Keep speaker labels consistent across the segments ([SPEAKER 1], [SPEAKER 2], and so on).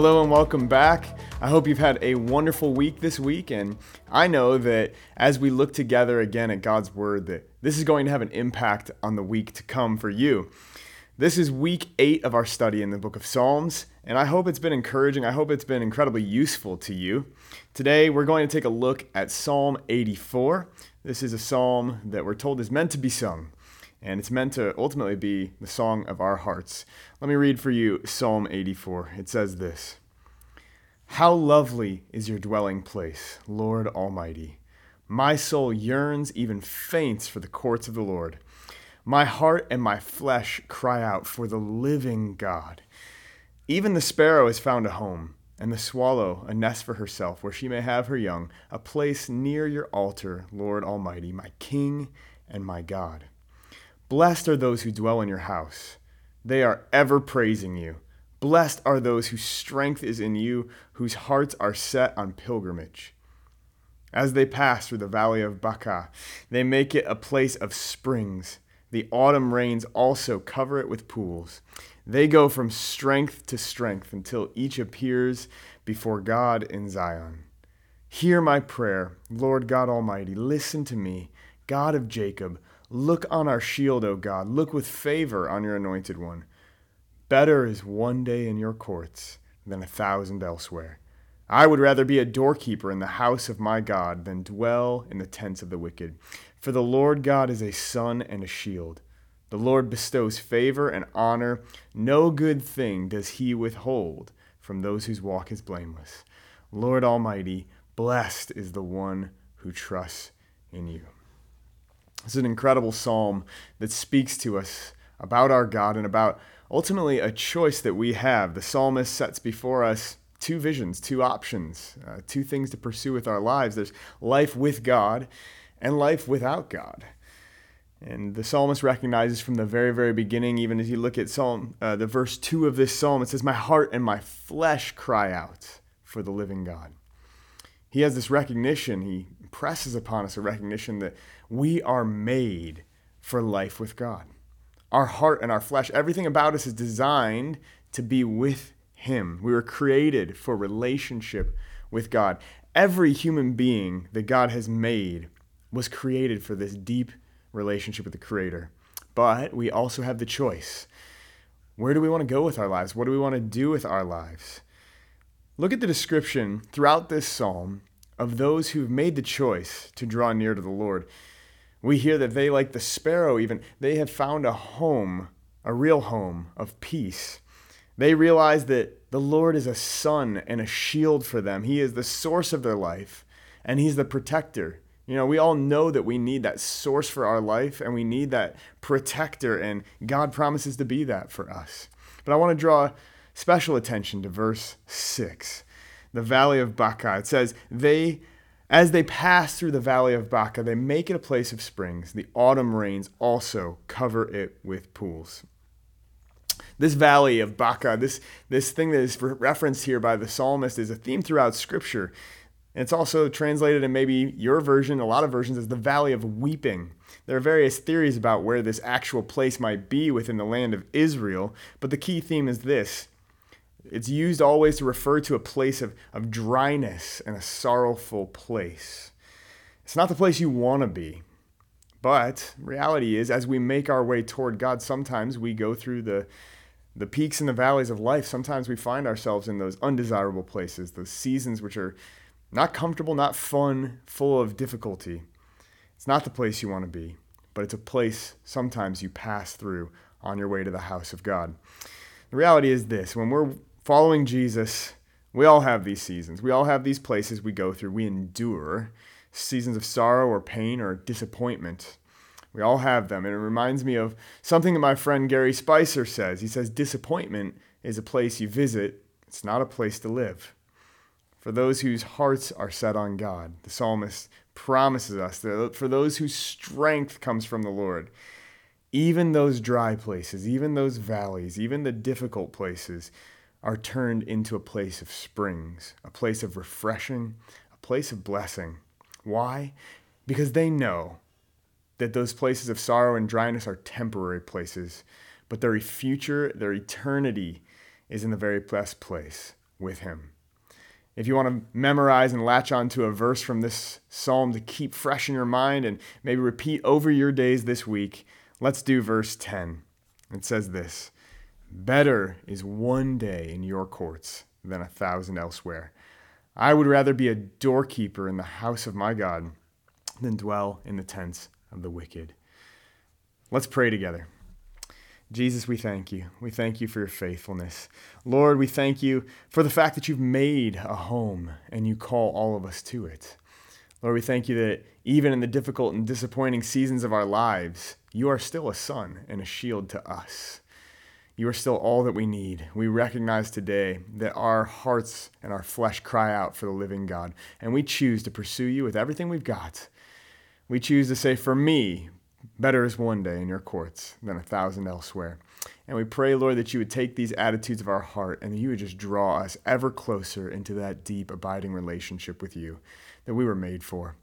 [SPEAKER 1] Hello and welcome back. I hope you've had a wonderful week this week and I know that as we look together again at God's word that this is going to have an impact on the week to come for you. This is week 8 of our study in the book of Psalms and I hope it's been encouraging. I hope it's been incredibly useful to you. Today we're going to take a look at Psalm 84. This is a psalm that we're told is meant to be sung and it's meant to ultimately be the song of our hearts. Let me read for you Psalm 84. It says this How lovely is your dwelling place, Lord Almighty! My soul yearns, even faints, for the courts of the Lord. My heart and my flesh cry out for the living God. Even the sparrow has found a home, and the swallow a nest for herself, where she may have her young, a place near your altar, Lord Almighty, my King and my God. Blessed are those who dwell in your house. They are ever praising you. Blessed are those whose strength is in you, whose hearts are set on pilgrimage. As they pass through the valley of Baca, they make it a place of springs. The autumn rains also cover it with pools. They go from strength to strength until each appears before God in Zion. Hear my prayer, Lord God Almighty. Listen to me, God of Jacob. Look on our shield, O God. Look with favor on your anointed one. Better is one day in your courts than a thousand elsewhere. I would rather be a doorkeeper in the house of my God than dwell in the tents of the wicked. For the Lord God is a sun and a shield. The Lord bestows favor and honor. No good thing does he withhold from those whose walk is blameless. Lord Almighty, blessed is the one who trusts in you. It's an incredible psalm that speaks to us about our God and about ultimately a choice that we have. The psalmist sets before us two visions, two options, uh, two things to pursue with our lives. There's life with God and life without God. And the psalmist recognizes from the very, very beginning, even as you look at Psalm, uh, the verse two of this psalm, it says, "My heart and my flesh cry out for the living God." He has this recognition. He presses upon us a recognition that we are made for life with God. Our heart and our flesh, everything about us is designed to be with Him. We were created for relationship with God. Every human being that God has made was created for this deep relationship with the Creator. But we also have the choice. Where do we want to go with our lives? What do we want to do with our lives? Look at the description throughout this psalm of those who've made the choice to draw near to the Lord. We hear that they, like the sparrow, even, they have found a home, a real home of peace. They realize that the Lord is a sun and a shield for them. He is the source of their life, and He's the protector. You know, we all know that we need that source for our life, and we need that protector, and God promises to be that for us. But I want to draw special attention to verse 6, the valley of Baca. It says, They as they pass through the valley of Baca, they make it a place of springs. The autumn rains also cover it with pools. This valley of Baca, this, this thing that is referenced here by the psalmist, is a theme throughout Scripture. And It's also translated in maybe your version, a lot of versions, as the Valley of Weeping. There are various theories about where this actual place might be within the land of Israel, but the key theme is this it's used always to refer to a place of, of dryness and a sorrowful place. It's not the place you want to be. But reality is, as we make our way toward God, sometimes we go through the, the peaks and the valleys of life. Sometimes we find ourselves in those undesirable places, those seasons which are not comfortable, not fun, full of difficulty. It's not the place you want to be, but it's a place sometimes you pass through on your way to the house of God. The reality is this when we're following Jesus, we all have these seasons. We all have these places we go through. We endure seasons of sorrow or pain or disappointment. We all have them. And it reminds me of something that my friend Gary Spicer says. He says, Disappointment is a place you visit, it's not a place to live. For those whose hearts are set on God, the psalmist promises us that for those whose strength comes from the Lord, even those dry places, even those valleys, even the difficult places, are turned into a place of springs, a place of refreshing, a place of blessing. Why? Because they know that those places of sorrow and dryness are temporary places, but their future, their eternity is in the very best place. with him. If you want to memorize and latch onto a verse from this psalm to keep fresh in your mind and maybe repeat over your days this week, let's do verse 10. It says this Better is one day in your courts than a thousand elsewhere. I would rather be a doorkeeper in the house of my God than dwell in the tents of the wicked. Let's pray together. Jesus, we thank you. We thank you for your faithfulness. Lord, we thank you for the fact that you've made a home and you call all of us to it. Lord, we thank you that even in the difficult and disappointing seasons of our lives, you are still a sun and a shield to us. You are still all that we need. We recognize today that our hearts and our flesh cry out for the living God, and we choose to pursue you with everything we've got. We choose to say, For me, Better is one day in your courts than a thousand elsewhere. And we pray, Lord, that you would take these attitudes of our heart and that you would just draw us ever closer into that deep, abiding relationship with you that we were made for.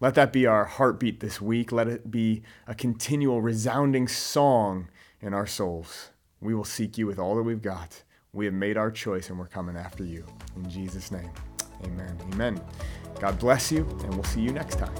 [SPEAKER 1] Let that be our heartbeat this week. Let it be a continual, resounding song in our souls. We will seek you with all that we've got. We have made our choice and we're coming after you. In Jesus' name, amen. Amen. God bless you, and we'll see you next time.